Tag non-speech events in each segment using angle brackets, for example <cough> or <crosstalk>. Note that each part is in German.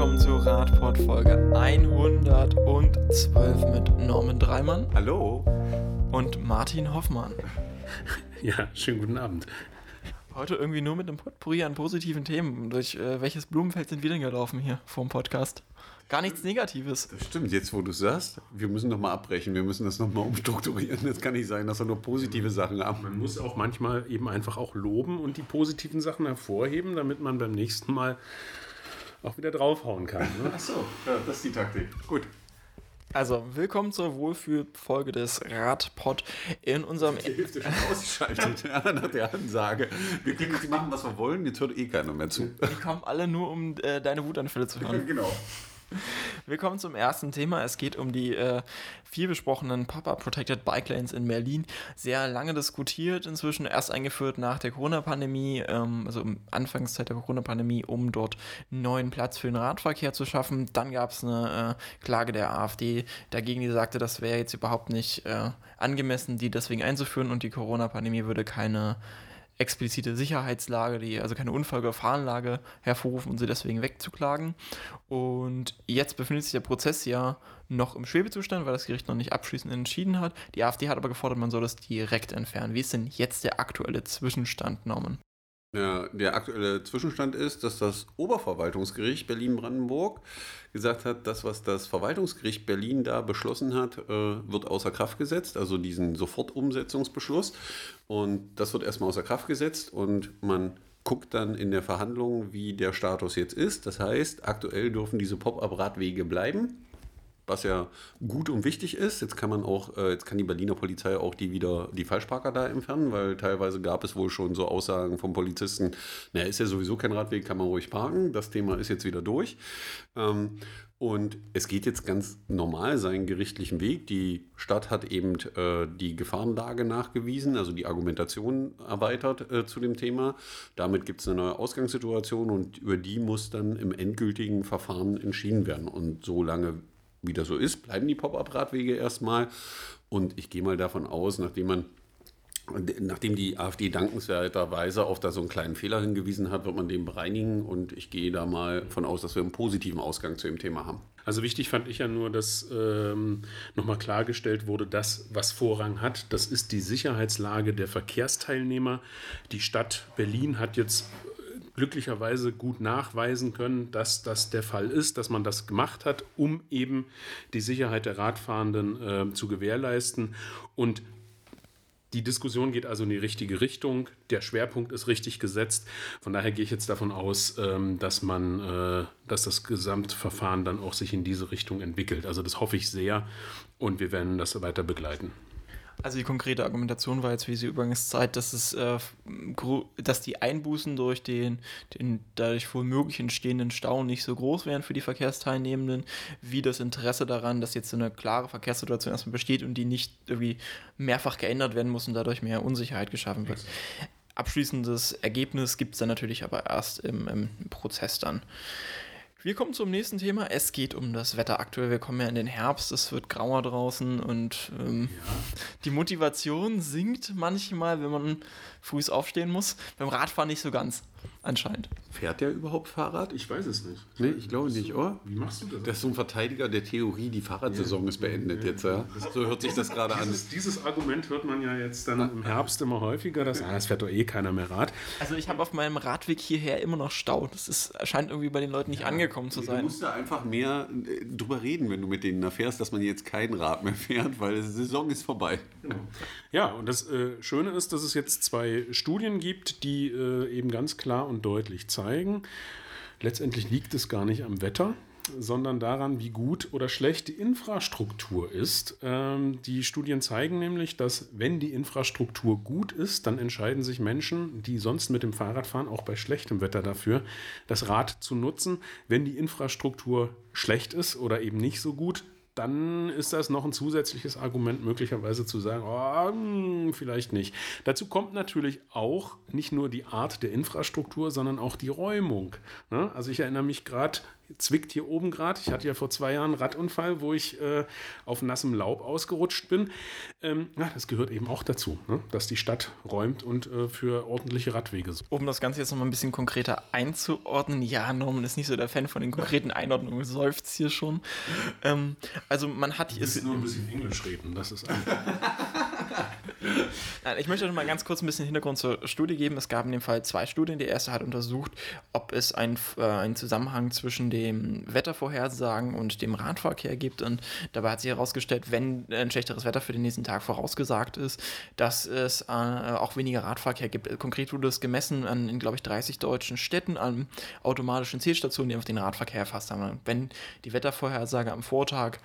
willkommen zu Radport Folge 112 mit Norman Dreimann Hallo. und Martin Hoffmann. <laughs> Ja, schönen guten Abend. Heute irgendwie nur mit einem Potpourri an positiven Themen. Durch äh, welches Blumenfeld sind wir denn gelaufen hier vor dem Podcast? Gar nichts Negatives. Das stimmt, jetzt wo du sagst, wir müssen nochmal abbrechen, wir müssen das nochmal umstrukturieren. Das kann nicht sein, dass wir nur positive Sachen haben. Man muss auch manchmal eben einfach auch loben und die positiven Sachen hervorheben, damit man beim nächsten Mal auch wieder draufhauen kann. Ne? Achso, ja, das ist die Taktik. Gut. Also, willkommen zur Wohlfühlfolge des Radpod in unserem. Die Hälfte schon ausgeschaltet, <laughs> ja, nach der Ansage. Wir können jetzt machen, was wir wollen, jetzt hört eh keiner mehr zu. Die kommen alle nur, um äh, deine Wutanfälle zu hören. <laughs> genau. Willkommen zum ersten Thema. Es geht um die äh, viel besprochenen Pop-Up Protected Bike Lanes in Berlin. Sehr lange diskutiert, inzwischen erst eingeführt nach der Corona-Pandemie, ähm, also im Anfangszeit der Corona-Pandemie, um dort neuen Platz für den Radverkehr zu schaffen. Dann gab es eine äh, Klage der AfD dagegen, die sagte, das wäre jetzt überhaupt nicht äh, angemessen, die deswegen einzuführen und die Corona-Pandemie würde keine explizite Sicherheitslage, die, also keine Unfallgefahrenlage hervorrufen und sie deswegen wegzuklagen. Und jetzt befindet sich der Prozess ja noch im Schwebezustand, weil das Gericht noch nicht abschließend entschieden hat. Die AfD hat aber gefordert, man soll es direkt entfernen. Wie ist denn jetzt der aktuelle Zwischenstand, Norman? Ja, der aktuelle Zwischenstand ist, dass das Oberverwaltungsgericht Berlin-Brandenburg gesagt hat, das, was das Verwaltungsgericht Berlin da beschlossen hat, äh, wird außer Kraft gesetzt, also diesen Sofortumsetzungsbeschluss. Und das wird erstmal außer Kraft gesetzt und man guckt dann in der Verhandlung, wie der Status jetzt ist. Das heißt, aktuell dürfen diese Pop-up-Radwege bleiben was ja gut und wichtig ist. Jetzt kann man auch, äh, jetzt kann die Berliner Polizei auch die wieder die Falschparker da entfernen, weil teilweise gab es wohl schon so Aussagen vom Polizisten, naja, ist ja sowieso kein Radweg, kann man ruhig parken. Das Thema ist jetzt wieder durch. Ähm, und es geht jetzt ganz normal seinen gerichtlichen Weg. Die Stadt hat eben äh, die Gefahrenlage nachgewiesen, also die Argumentation erweitert äh, zu dem Thema. Damit gibt es eine neue Ausgangssituation und über die muss dann im endgültigen Verfahren entschieden werden. Und so lange wie das so ist, bleiben die Pop-up-Radwege erstmal. Und ich gehe mal davon aus, nachdem man Nachdem die AfD dankenswerterweise auf da so einen kleinen Fehler hingewiesen hat, wird man den bereinigen und ich gehe da mal von aus, dass wir einen positiven Ausgang zu dem Thema haben. Also wichtig fand ich ja nur, dass ähm, nochmal klargestellt wurde, das, was Vorrang hat, das ist die Sicherheitslage der Verkehrsteilnehmer. Die Stadt Berlin hat jetzt glücklicherweise gut nachweisen können, dass das der Fall ist, dass man das gemacht hat, um eben die Sicherheit der Radfahrenden äh, zu gewährleisten. Und die Diskussion geht also in die richtige Richtung. Der Schwerpunkt ist richtig gesetzt. Von daher gehe ich jetzt davon aus, ähm, dass man, äh, dass das Gesamtverfahren dann auch sich in diese Richtung entwickelt. Also das hoffe ich sehr und wir werden das weiter begleiten. Also die konkrete Argumentation war jetzt für diese Übergangszeit, dass es, äh, dass die Einbußen durch den, den dadurch wohl möglich entstehenden Stau nicht so groß wären für die Verkehrsteilnehmenden, wie das Interesse daran, dass jetzt so eine klare Verkehrssituation erstmal besteht und die nicht irgendwie mehrfach geändert werden muss und dadurch mehr Unsicherheit geschaffen wird. Abschließendes Ergebnis gibt es dann natürlich aber erst im, im Prozess dann. Wir kommen zum nächsten Thema. Es geht um das Wetter aktuell. Wir kommen ja in den Herbst, es wird grauer draußen und ähm, die Motivation sinkt manchmal, wenn man früh aufstehen muss. Beim Radfahren nicht so ganz, anscheinend. Fährt der überhaupt Fahrrad? Ich weiß es nicht. Nee, ich glaube nicht, oder? Wie machst du das? Das ist so ein Verteidiger der Theorie, die Fahrradsaison ja. ist beendet ja. jetzt, ja. So hört sich das gerade an. Dieses Argument hört man ja jetzt dann im Herbst immer häufiger, dass, ah, das fährt doch eh keiner mehr Rad. Also ich habe auf meinem Radweg hierher immer noch Stau. Das ist, scheint irgendwie bei den Leuten nicht angekommen zu sein. Du musst da einfach mehr äh, drüber reden, wenn du mit denen erfährst, dass man jetzt kein Rad mehr fährt, weil die Saison ist vorbei. Genau. Ja, und das äh, Schöne ist, dass es jetzt zwei Studien gibt, gibt, die äh, eben ganz klar und deutlich zeigen, letztendlich liegt es gar nicht am Wetter, sondern daran, wie gut oder schlecht die Infrastruktur ist. Ähm, die Studien zeigen nämlich, dass wenn die Infrastruktur gut ist, dann entscheiden sich Menschen, die sonst mit dem Fahrrad fahren, auch bei schlechtem Wetter dafür, das Rad zu nutzen. Wenn die Infrastruktur schlecht ist oder eben nicht so gut, dann ist das noch ein zusätzliches Argument, möglicherweise zu sagen, oh, hm, vielleicht nicht. Dazu kommt natürlich auch nicht nur die Art der Infrastruktur, sondern auch die Räumung. Ne? Also ich erinnere mich gerade zwickt hier oben gerade. Ich hatte ja vor zwei Jahren einen Radunfall, wo ich äh, auf nassem Laub ausgerutscht bin. Ähm, ja, das gehört eben auch dazu, ne? dass die Stadt räumt und äh, für ordentliche Radwege sorgt. Um das Ganze jetzt nochmal ein bisschen konkreter einzuordnen, ja, Norman ist nicht so der Fan von den konkreten Einordnungen, seufzt hier schon. Ähm, also man hat... Ich will nur ein bisschen Englisch reden, das ist Nein, <laughs> <laughs> ich möchte noch mal ganz kurz ein bisschen Hintergrund zur Studie geben. Es gab in dem Fall zwei Studien. Die erste hat untersucht, ob es ein, äh, einen Zusammenhang zwischen dem Wettervorhersagen und dem Radverkehr gibt. Und dabei hat sich herausgestellt, wenn ein schlechteres Wetter für den nächsten Tag vorausgesagt ist, dass es äh, auch weniger Radverkehr gibt. Konkret wurde es gemessen an, glaube ich, 30 deutschen Städten an automatischen Zielstationen, die auf den Radverkehr erfasst haben. Wenn die Wettervorhersage am Vortag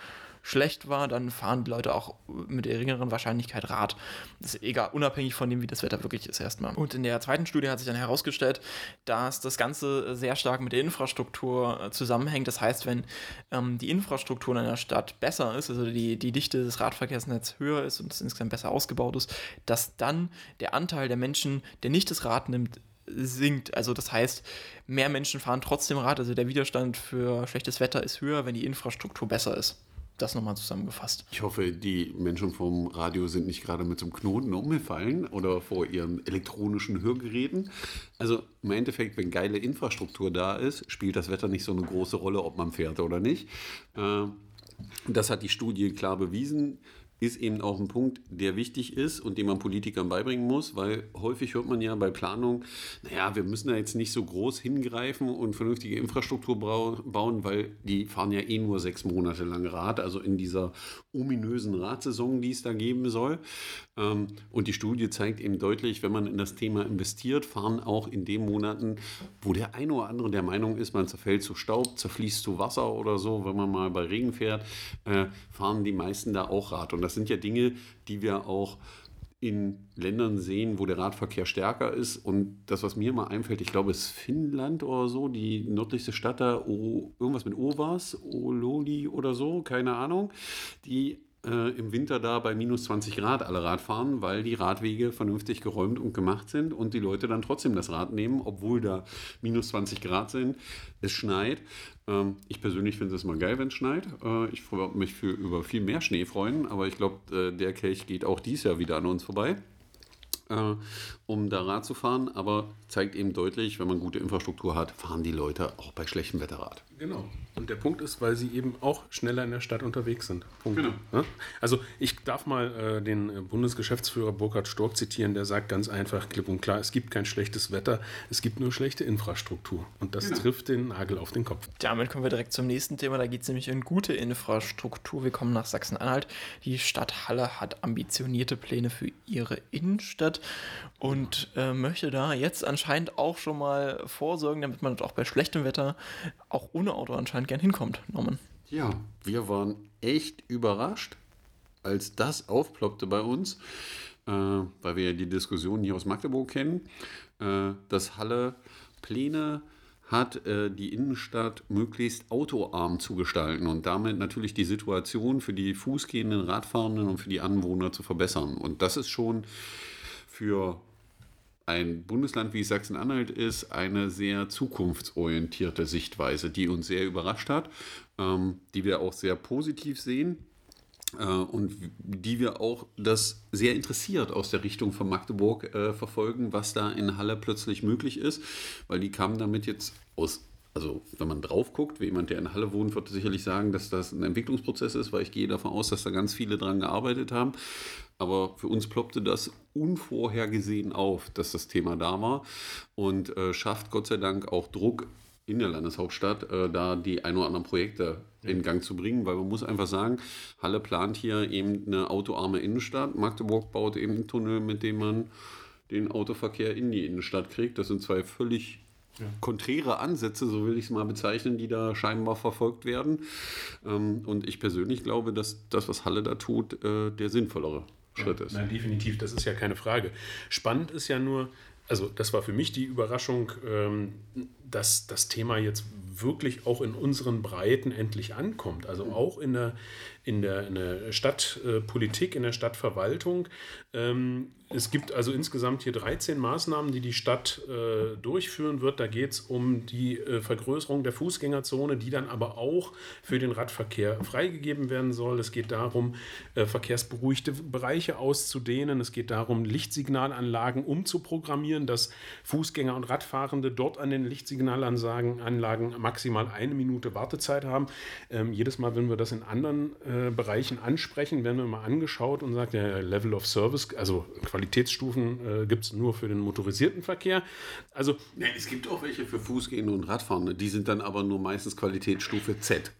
schlecht war, dann fahren die Leute auch mit geringeren Wahrscheinlichkeit Rad. Das ist egal, unabhängig von dem, wie das Wetter wirklich ist erstmal. Und in der zweiten Studie hat sich dann herausgestellt, dass das Ganze sehr stark mit der Infrastruktur äh, zusammenhängt. Das heißt, wenn ähm, die Infrastruktur in einer Stadt besser ist, also die, die Dichte des Radverkehrsnetzes höher ist und es insgesamt besser ausgebaut ist, dass dann der Anteil der Menschen, der nicht das Rad nimmt, sinkt. Also das heißt, mehr Menschen fahren trotzdem Rad. Also der Widerstand für schlechtes Wetter ist höher, wenn die Infrastruktur besser ist das nochmal zusammengefasst. Ich hoffe, die Menschen vom Radio sind nicht gerade mit so einem Knoten umgefallen oder vor ihren elektronischen Hörgeräten. Also im Endeffekt, wenn geile Infrastruktur da ist, spielt das Wetter nicht so eine große Rolle, ob man fährt oder nicht. Äh, das hat die Studie klar bewiesen ist eben auch ein Punkt, der wichtig ist und den man Politikern beibringen muss, weil häufig hört man ja bei Planung, naja, wir müssen da jetzt nicht so groß hingreifen und vernünftige Infrastruktur bauen, weil die fahren ja eh nur sechs Monate lang Rad, also in dieser ominösen Radsaison, die es da geben soll. Ähm, und die Studie zeigt eben deutlich, wenn man in das Thema investiert, fahren auch in den Monaten, wo der eine oder andere der Meinung ist, man zerfällt zu Staub, zerfließt zu Wasser oder so, wenn man mal bei Regen fährt, äh, fahren die meisten da auch Rad. Und das sind ja Dinge, die wir auch in Ländern sehen, wo der Radverkehr stärker ist. Und das, was mir mal einfällt, ich glaube, es ist Finnland oder so, die nördlichste Stadt da, o, irgendwas mit Ovas, Ololi oder so, keine Ahnung, die äh, im Winter da bei minus 20 Grad alle Rad fahren, weil die Radwege vernünftig geräumt und gemacht sind und die Leute dann trotzdem das Rad nehmen, obwohl da minus 20 Grad sind, es schneit. Ähm, ich persönlich finde es mal geil, wenn es schneit. Äh, ich würde mich für, über viel mehr Schnee freuen, aber ich glaube, äh, der Kelch geht auch dieses Jahr wieder an uns vorbei äh, um da Rad zu fahren, aber zeigt eben deutlich, wenn man gute Infrastruktur hat, fahren die Leute auch bei schlechtem Wetter Rad. Genau. Und der Punkt ist, weil sie eben auch schneller in der Stadt unterwegs sind. Punkt. Genau. Ja? Also ich darf mal äh, den Bundesgeschäftsführer Burkhard Stork zitieren, der sagt ganz einfach, klipp und klar, es gibt kein schlechtes Wetter, es gibt nur schlechte Infrastruktur. Und das genau. trifft den Nagel auf den Kopf. Damit kommen wir direkt zum nächsten Thema. Da geht es nämlich um gute Infrastruktur. Wir kommen nach Sachsen-Anhalt. Die Stadt Halle hat ambitionierte Pläne für ihre Innenstadt wird und äh, möchte da jetzt anscheinend auch schon mal vorsorgen, damit man auch bei schlechtem Wetter auch ohne Auto anscheinend gern hinkommt. Norman. Ja, wir waren echt überrascht, als das aufploppte bei uns, äh, weil wir ja die Diskussion hier aus Magdeburg kennen, äh, dass Halle Pläne hat, äh, die Innenstadt möglichst autoarm zu gestalten und damit natürlich die Situation für die Fußgehenden, Radfahrenden und für die Anwohner zu verbessern. Und das ist schon für ein Bundesland wie Sachsen-Anhalt ist eine sehr zukunftsorientierte Sichtweise, die uns sehr überrascht hat, ähm, die wir auch sehr positiv sehen äh, und die wir auch das sehr interessiert aus der Richtung von Magdeburg äh, verfolgen, was da in Halle plötzlich möglich ist, weil die kamen damit jetzt aus also wenn man drauf guckt, wie jemand, der in Halle wohnt, wird sicherlich sagen, dass das ein Entwicklungsprozess ist, weil ich gehe davon aus, dass da ganz viele dran gearbeitet haben. Aber für uns ploppte das unvorhergesehen auf, dass das Thema da war und äh, schafft Gott sei Dank auch Druck in der Landeshauptstadt, äh, da die ein oder anderen Projekte in Gang zu bringen, weil man muss einfach sagen, Halle plant hier eben eine autoarme Innenstadt, Magdeburg baut eben einen Tunnel, mit dem man den Autoverkehr in die Innenstadt kriegt. Das sind zwei völlig ja. konträre Ansätze, so will ich es mal bezeichnen, die da scheinbar verfolgt werden. Ähm, und ich persönlich glaube, dass das, was Halle da tut, äh, der sinnvollere Schritt ist. Nein, definitiv, das ist ja keine Frage. Spannend ist ja nur, also das war für mich die Überraschung, ähm, dass das Thema jetzt wirklich auch in unseren Breiten endlich ankommt. Also auch in der, in der, in der Stadtpolitik, in der Stadtverwaltung ähm, es gibt also insgesamt hier 13 Maßnahmen, die die Stadt äh, durchführen wird. Da geht es um die äh, Vergrößerung der Fußgängerzone, die dann aber auch für den Radverkehr freigegeben werden soll. Es geht darum, äh, verkehrsberuhigte Bereiche auszudehnen. Es geht darum, Lichtsignalanlagen umzuprogrammieren, dass Fußgänger und Radfahrende dort an den Lichtsignalanlagen Anlagen maximal eine Minute Wartezeit haben. Ähm, jedes Mal, wenn wir das in anderen äh, Bereichen ansprechen, werden wir mal angeschaut und sagt, der Level of Service, also Qualitätsstufen äh, gibt es nur für den motorisierten Verkehr. Also ja, es gibt auch welche für Fußgänger und Radfahrende, die sind dann aber nur meistens Qualitätsstufe Z.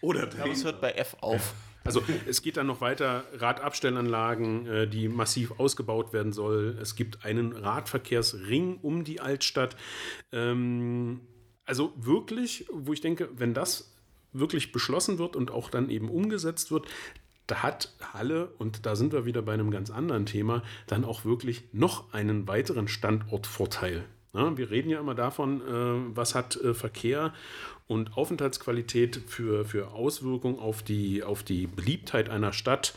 Oder D. Aber es hört bei F auf. <laughs> Also es geht dann noch weiter, Radabstellanlagen, äh, die massiv ausgebaut werden soll. Es gibt einen Radverkehrsring um die Altstadt. Ähm, also wirklich, wo ich denke, wenn das wirklich beschlossen wird und auch dann eben umgesetzt wird, da hat Halle, und da sind wir wieder bei einem ganz anderen Thema, dann auch wirklich noch einen weiteren Standortvorteil. Ja, wir reden ja immer davon, äh, was hat äh, Verkehr und Aufenthaltsqualität für, für Auswirkungen auf die, auf die Beliebtheit einer Stadt.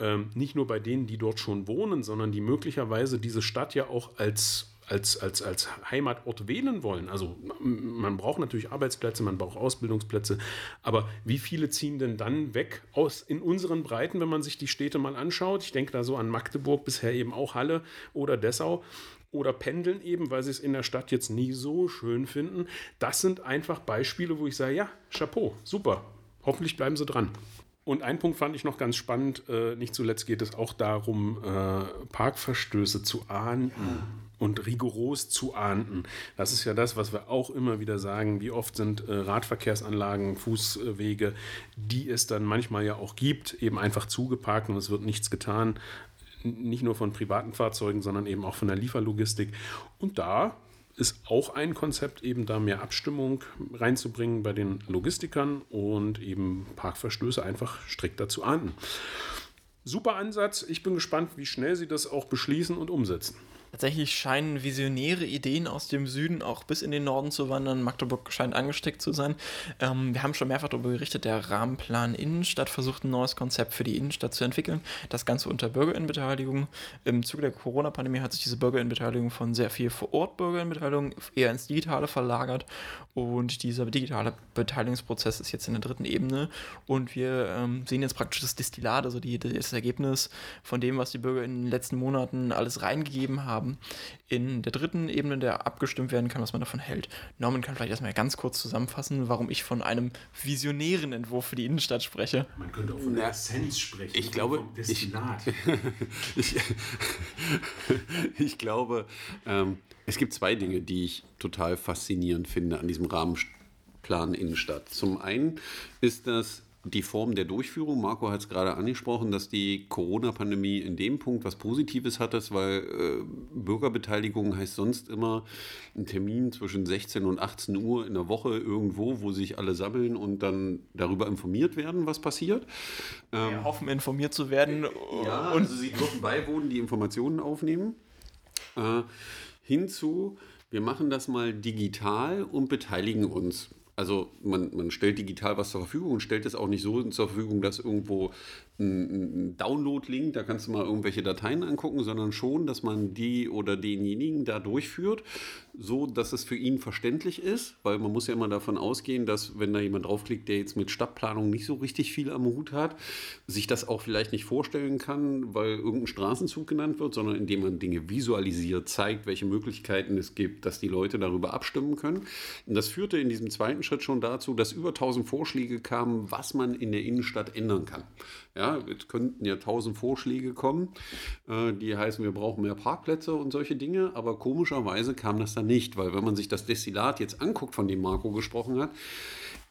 Ähm, nicht nur bei denen, die dort schon wohnen, sondern die möglicherweise diese Stadt ja auch als als, als, als Heimatort wählen wollen. Also man braucht natürlich Arbeitsplätze, man braucht Ausbildungsplätze, aber wie viele ziehen denn dann weg aus in unseren Breiten, wenn man sich die Städte mal anschaut? Ich denke da so an Magdeburg, bisher eben auch Halle oder Dessau oder pendeln eben, weil sie es in der Stadt jetzt nie so schön finden. Das sind einfach Beispiele, wo ich sage, ja, Chapeau, super. Hoffentlich bleiben sie dran. Und ein Punkt fand ich noch ganz spannend. Äh, nicht zuletzt geht es auch darum, äh, Parkverstöße zu ahnden. Ja und rigoros zu ahnden. Das ist ja das, was wir auch immer wieder sagen. Wie oft sind äh, Radverkehrsanlagen, Fußwege, die es dann manchmal ja auch gibt, eben einfach zugeparkt und es wird nichts getan. Nicht nur von privaten Fahrzeugen, sondern eben auch von der Lieferlogistik. Und da ist auch ein Konzept, eben da mehr Abstimmung reinzubringen bei den Logistikern und eben Parkverstöße einfach strikter zu ahnden. Super Ansatz. Ich bin gespannt, wie schnell Sie das auch beschließen und umsetzen. Tatsächlich scheinen visionäre Ideen aus dem Süden auch bis in den Norden zu wandern. Magdeburg scheint angesteckt zu sein. Ähm, wir haben schon mehrfach darüber berichtet, der Rahmenplan Innenstadt versucht ein neues Konzept für die Innenstadt zu entwickeln. Das Ganze unter Bürgerinnenbeteiligung. Im Zuge der Corona-Pandemie hat sich diese Bürgerinnenbeteiligung von sehr viel vor Ort Bürgerinnenbeteiligung eher ins Digitale verlagert. Und dieser digitale Beteiligungsprozess ist jetzt in der dritten Ebene. Und wir ähm, sehen jetzt praktisch das Destillat, also die, das Ergebnis von dem, was die Bürger in den letzten Monaten alles reingegeben haben haben. In der dritten Ebene, der abgestimmt werden kann, was man davon hält. Norman kann vielleicht erstmal ganz kurz zusammenfassen, warum ich von einem visionären Entwurf für die Innenstadt spreche. Man könnte auch von der Essenz sprechen. Ich glaube, ich, <laughs> ich, <laughs> ich, glaube, ähm, es gibt zwei Dinge, die ich total faszinierend finde an diesem Rahmenplan Innenstadt. Zum einen ist das die Form der Durchführung. Marco hat es gerade angesprochen, dass die Corona-Pandemie in dem Punkt was Positives hat, weil äh, Bürgerbeteiligung heißt sonst immer ein Termin zwischen 16 und 18 Uhr in der Woche irgendwo, wo sich alle sammeln und dann darüber informiert werden, was passiert. Ähm, ja, hoffen, informiert zu werden. Ja, und also sie dürfen beiwohnen, die Informationen aufnehmen. Äh, hinzu, wir machen das mal digital und beteiligen uns. Also man, man stellt digital was zur Verfügung und stellt es auch nicht so zur Verfügung, dass irgendwo ein, ein Download-Link, da kannst du mal irgendwelche Dateien angucken, sondern schon, dass man die oder denjenigen da durchführt, so dass es für ihn verständlich ist, weil man muss ja immer davon ausgehen, dass wenn da jemand draufklickt, der jetzt mit Stadtplanung nicht so richtig viel am Hut hat, sich das auch vielleicht nicht vorstellen kann, weil irgendein Straßenzug genannt wird, sondern indem man Dinge visualisiert, zeigt, welche Möglichkeiten es gibt, dass die Leute darüber abstimmen können. Und das führte in diesem zweiten Schritt schon dazu, dass über 1000 Vorschläge kamen, was man in der Innenstadt ändern kann. Ja, es könnten ja tausend Vorschläge kommen, äh, die heißen, wir brauchen mehr Parkplätze und solche Dinge, aber komischerweise kam das dann nicht, weil wenn man sich das Destillat jetzt anguckt, von dem Marco gesprochen hat,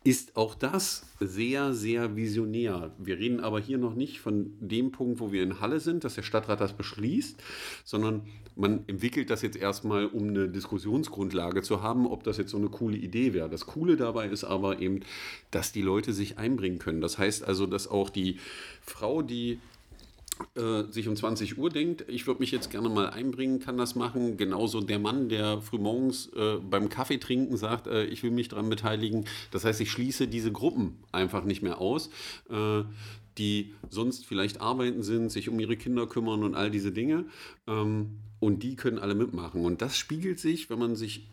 ist auch das sehr, sehr visionär. Wir reden aber hier noch nicht von dem Punkt, wo wir in Halle sind, dass der Stadtrat das beschließt, sondern man entwickelt das jetzt erstmal, um eine Diskussionsgrundlage zu haben, ob das jetzt so eine coole Idee wäre. Das Coole dabei ist aber eben, dass die Leute sich einbringen können. Das heißt also, dass auch die Frau, die äh, sich um 20 Uhr denkt, ich würde mich jetzt gerne mal einbringen, kann das machen. Genauso der Mann, der frühmorgens äh, beim Kaffee trinken sagt, äh, ich will mich daran beteiligen. Das heißt, ich schließe diese Gruppen einfach nicht mehr aus, äh, die sonst vielleicht arbeiten sind, sich um ihre Kinder kümmern und all diese Dinge. Ähm, und die können alle mitmachen. Und das spiegelt sich, wenn man sich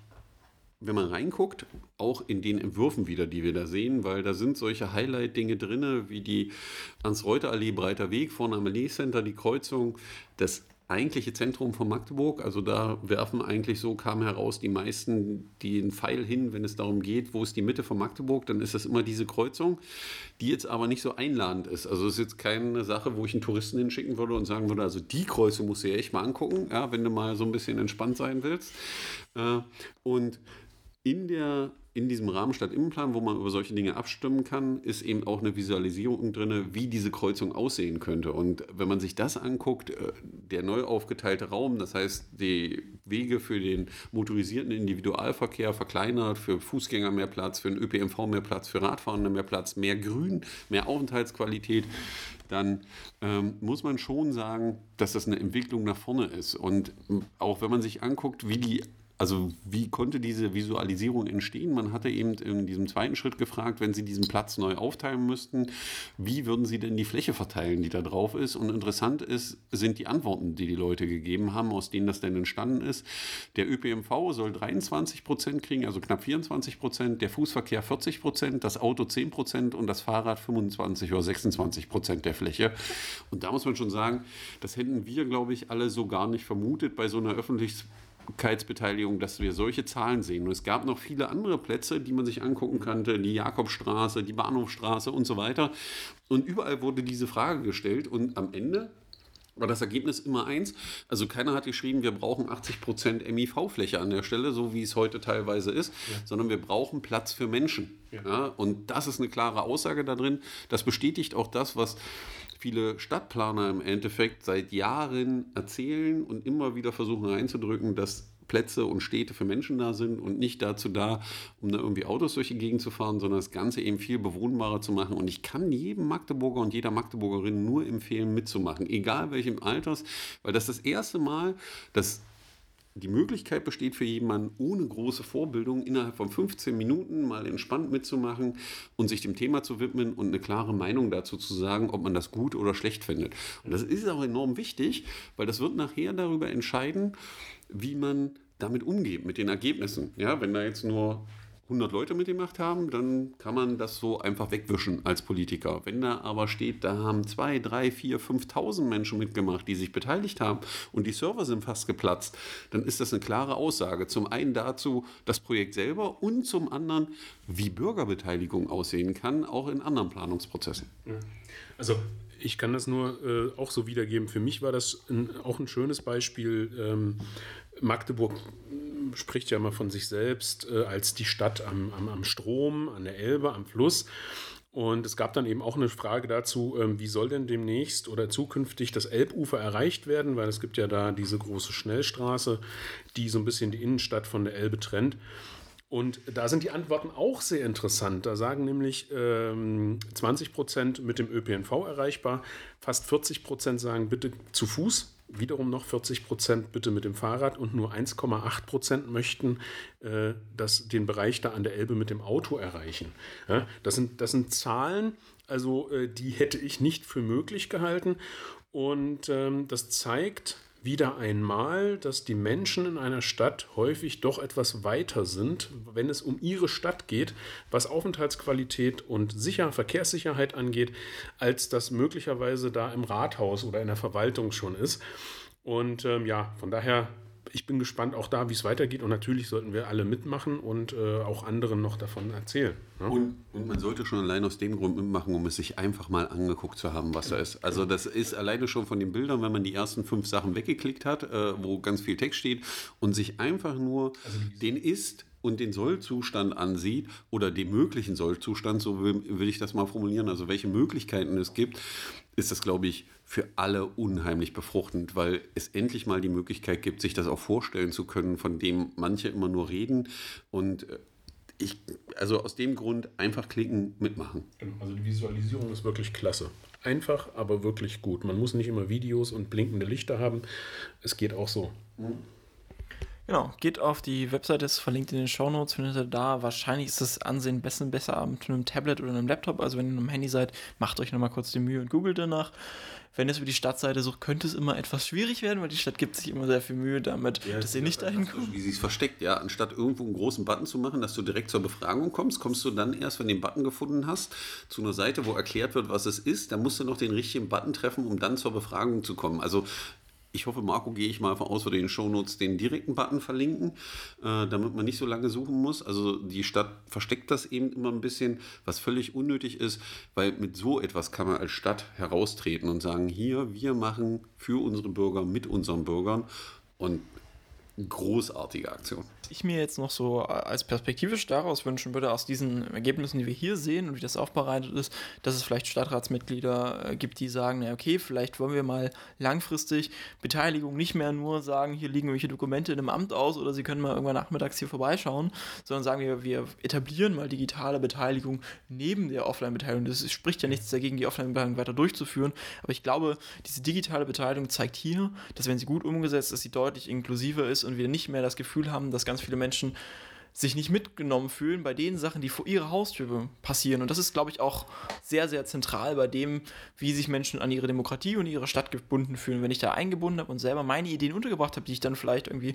wenn man reinguckt, auch in den Entwürfen wieder, die wir da sehen, weil da sind solche Highlight-Dinge drin, wie die Ans-Reuter-Allee, Breiter Weg, vorne am Allee-Center, die Kreuzung, das eigentliche Zentrum von Magdeburg. Also da werfen eigentlich so, kam heraus, die meisten den Pfeil hin, wenn es darum geht, wo ist die Mitte von Magdeburg, dann ist das immer diese Kreuzung, die jetzt aber nicht so einladend ist. Also es ist jetzt keine Sache, wo ich einen Touristen hinschicken würde und sagen würde, also die Kreuzung musst du dir echt mal angucken, ja, wenn du mal so ein bisschen entspannt sein willst. Äh, und in, der, in diesem Rahmen Stadtinnenplan, wo man über solche Dinge abstimmen kann, ist eben auch eine Visualisierung drin, wie diese Kreuzung aussehen könnte. Und wenn man sich das anguckt, äh, der neu aufgeteilte Raum, das heißt die Wege für den motorisierten Individualverkehr verkleinert, für Fußgänger mehr Platz, für den ÖPNV mehr Platz, für Radfahrende mehr Platz, mehr Grün, mehr Aufenthaltsqualität, dann ähm, muss man schon sagen, dass das eine Entwicklung nach vorne ist. Und auch wenn man sich anguckt, wie die also wie konnte diese Visualisierung entstehen? Man hatte eben in diesem zweiten Schritt gefragt, wenn Sie diesen Platz neu aufteilen müssten, wie würden Sie denn die Fläche verteilen, die da drauf ist? Und interessant ist, sind die Antworten, die die Leute gegeben haben, aus denen das denn entstanden ist. Der ÖPNV soll 23 Prozent kriegen, also knapp 24 Prozent, der Fußverkehr 40 Prozent, das Auto 10 Prozent und das Fahrrad 25 oder 26 Prozent der Fläche. Und da muss man schon sagen, das hätten wir, glaube ich, alle so gar nicht vermutet bei so einer öffentlich Öffentlichkeitsbeteiligung, dass wir solche Zahlen sehen. Und es gab noch viele andere Plätze, die man sich angucken konnte, die Jakobstraße, die Bahnhofstraße und so weiter. Und überall wurde diese Frage gestellt und am Ende war das Ergebnis immer eins. Also keiner hat geschrieben, wir brauchen 80% MIV-Fläche an der Stelle, so wie es heute teilweise ist, ja. sondern wir brauchen Platz für Menschen. Ja. Ja, und das ist eine klare Aussage da drin. Das bestätigt auch das, was viele Stadtplaner im Endeffekt seit Jahren erzählen und immer wieder versuchen reinzudrücken, dass Plätze und Städte für Menschen da sind und nicht dazu da, um da irgendwie Autos durch die Gegend zu fahren, sondern das Ganze eben viel bewohnbarer zu machen. Und ich kann jedem Magdeburger und jeder Magdeburgerin nur empfehlen, mitzumachen, egal welchem Alters, weil das das erste Mal, dass die Möglichkeit besteht für jemanden ohne große Vorbildung innerhalb von 15 Minuten mal entspannt mitzumachen und sich dem Thema zu widmen und eine klare Meinung dazu zu sagen, ob man das gut oder schlecht findet. Und das ist auch enorm wichtig, weil das wird nachher darüber entscheiden, wie man damit umgeht, mit den Ergebnissen. Ja, wenn da jetzt nur 100 Leute mitgemacht haben, dann kann man das so einfach wegwischen als Politiker. Wenn da aber steht, da haben 2, 3, 4, 5.000 Menschen mitgemacht, die sich beteiligt haben und die Server sind fast geplatzt, dann ist das eine klare Aussage. Zum einen dazu das Projekt selber und zum anderen, wie Bürgerbeteiligung aussehen kann, auch in anderen Planungsprozessen. Also ich kann das nur äh, auch so wiedergeben. Für mich war das ein, auch ein schönes Beispiel. Ähm, Magdeburg spricht ja immer von sich selbst äh, als die Stadt am, am, am Strom, an der Elbe, am Fluss. Und es gab dann eben auch eine Frage dazu, ähm, wie soll denn demnächst oder zukünftig das Elbufer erreicht werden, weil es gibt ja da diese große Schnellstraße, die so ein bisschen die Innenstadt von der Elbe trennt. Und da sind die Antworten auch sehr interessant. Da sagen nämlich ähm, 20 Prozent mit dem ÖPNV erreichbar, fast 40 Prozent sagen bitte zu Fuß, wiederum noch 40 Prozent bitte mit dem Fahrrad und nur 1,8 Prozent möchten äh, das, den Bereich da an der Elbe mit dem Auto erreichen. Ja, das, sind, das sind Zahlen, also äh, die hätte ich nicht für möglich gehalten. Und ähm, das zeigt, wieder einmal, dass die Menschen in einer Stadt häufig doch etwas weiter sind, wenn es um ihre Stadt geht, was Aufenthaltsqualität und Sicher Verkehrssicherheit angeht, als das möglicherweise da im Rathaus oder in der Verwaltung schon ist. Und ähm, ja, von daher ich bin gespannt auch da, wie es weitergeht. Und natürlich sollten wir alle mitmachen und äh, auch anderen noch davon erzählen. Ne? Und, und, man sollte schon allein aus dem Grund mitmachen, um es sich einfach mal angeguckt zu haben, was da ist. Also das ist alleine schon von den Bildern, wenn man die ersten fünf Sachen weggeklickt hat, äh, wo ganz viel Text steht und sich einfach nur also den Ist und den Sollzustand ansieht oder den möglichen Sollzustand, so will, will ich das mal formulieren, also welche Möglichkeiten es gibt, ist das, glaube ich, für alle unheimlich befruchtend, weil es endlich mal die Möglichkeit gibt, sich das auch vorstellen zu können, von dem manche immer nur reden. Und äh, ich, also aus dem Grund einfach klicken, mitmachen. Genau, also die Visualisierung ist wirklich klasse. Einfach, aber wirklich gut. Man muss nicht immer Videos und blinkende Lichter haben. Es geht auch so. Genau, geht auf die Webseite, ist verlinkt in den Shownotes, findet ihr da. Wahrscheinlich ist das Ansehen besser, besser mit einem Tablet oder einem Laptop. Also wenn ihr am Handy seid, macht euch nochmal kurz die Mühe und googelt danach. Wenn ihr es über die Stadtseite sucht, könnte es immer etwas schwierig werden, weil die Stadt gibt sich immer sehr viel Mühe damit, Ja, dass ihr nicht dahin kommt. Wie sie es versteckt, ja. Anstatt irgendwo einen großen Button zu machen, dass du direkt zur Befragung kommst, kommst du dann erst, wenn du den Button gefunden hast, zu einer Seite, wo erklärt wird, was es ist. Dann musst du noch den richtigen Button treffen, um dann zur Befragung zu kommen. Also ich hoffe, Marco, gehe ich mal aus, in den Shownotes den direkten Button verlinken, äh, damit man nicht so lange suchen muss. Also die Stadt versteckt das eben immer ein bisschen, was völlig unnötig ist, weil mit so etwas kann man als Stadt heraustreten und sagen, hier, wir machen für unsere Bürger, mit unseren Bürgern und großartige Aktion. Was ich mir jetzt noch so als perspektivisch daraus wünschen würde, aus diesen Ergebnissen, die wir hier sehen und wie das aufbereitet ist, dass es vielleicht Stadtratsmitglieder äh, gibt, die sagen, na okay, vielleicht wollen wir mal langfristig Beteiligung nicht mehr nur sagen, hier liegen irgendwelche Dokumente in einem Amt aus oder sie können mal irgendwann nachmittags hier vorbeischauen, sondern sagen wir, wir etablieren mal digitale Beteiligung neben der Offline-Beteiligung. Das spricht ja nichts dagegen, die Offline-Beteiligung weiter durchzuführen, aber ich glaube, diese digitale Beteiligung zeigt hier, dass wenn sie gut umgesetzt ist, sie deutlich inklusiver ist und wir nicht mehr das Gefühl haben, dass ganz viele Menschen sich nicht mitgenommen fühlen bei den Sachen, die vor ihrer Haustür passieren. Und das ist, glaube ich, auch sehr, sehr zentral bei dem, wie sich Menschen an ihre Demokratie und ihre Stadt gebunden fühlen. Wenn ich da eingebunden habe und selber meine Ideen untergebracht habe, die ich dann vielleicht irgendwie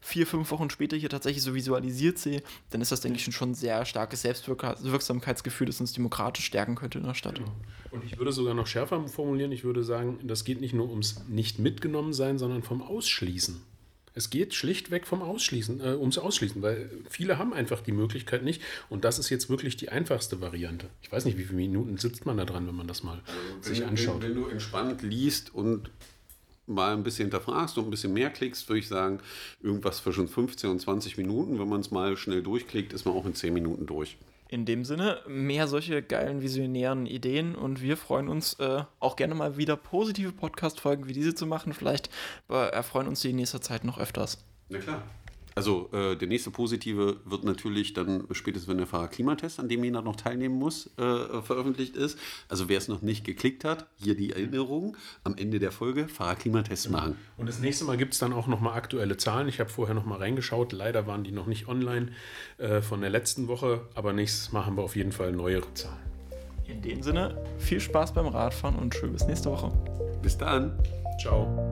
vier, fünf Wochen später hier tatsächlich so visualisiert sehe, dann ist das, denke ich, schon ein sehr starkes Selbstwirksamkeitsgefühl, das uns demokratisch stärken könnte in der Stadt. Genau. Und ich würde sogar noch schärfer formulieren, ich würde sagen, das geht nicht nur ums nicht mitgenommen sein, sondern vom Ausschließen. Es geht schlichtweg vom Ausschließen, äh, ums Ausschließen, weil viele haben einfach die Möglichkeit nicht. Und das ist jetzt wirklich die einfachste Variante. Ich weiß nicht, wie viele Minuten sitzt man da dran, wenn man das mal wenn, sich anschaut. Wenn, wenn, du entspannt liest und mal ein bisschen hinterfragst und ein bisschen mehr klickst, würde ich sagen, irgendwas zwischen 15 und 20 Minuten. Wenn man es mal schnell durchklickt, ist man auch in 10 Minuten durch. In dem Sinne, mehr solche geilen visionären Ideen und wir freuen uns äh, auch gerne mal wieder positive Podcast-Folgen wie diese zu machen. Vielleicht äh, erfreuen uns die in nächster Zeit noch öfters. Na klar. Also äh, der nächste positive wird natürlich dann spätestens, wenn der Fahrerklimatest, an dem jeder noch teilnehmen muss, äh, veröffentlicht ist. Also wer es noch nicht geklickt hat, hier die Erinnerung, am Ende der Folge Fahrerklimatest Genau. machen. Und das nächste Mal gibt es dann auch nochmal aktuelle Zahlen. Ich habe vorher nochmal reingeschaut. Leider waren die noch nicht online äh, von der letzten Woche, aber nächstes Mal haben wir auf jeden Fall neuere Zahlen. In dem Sinne, viel Spaß beim Radfahren und schön bis nächste Woche. Bis dann. Ciao.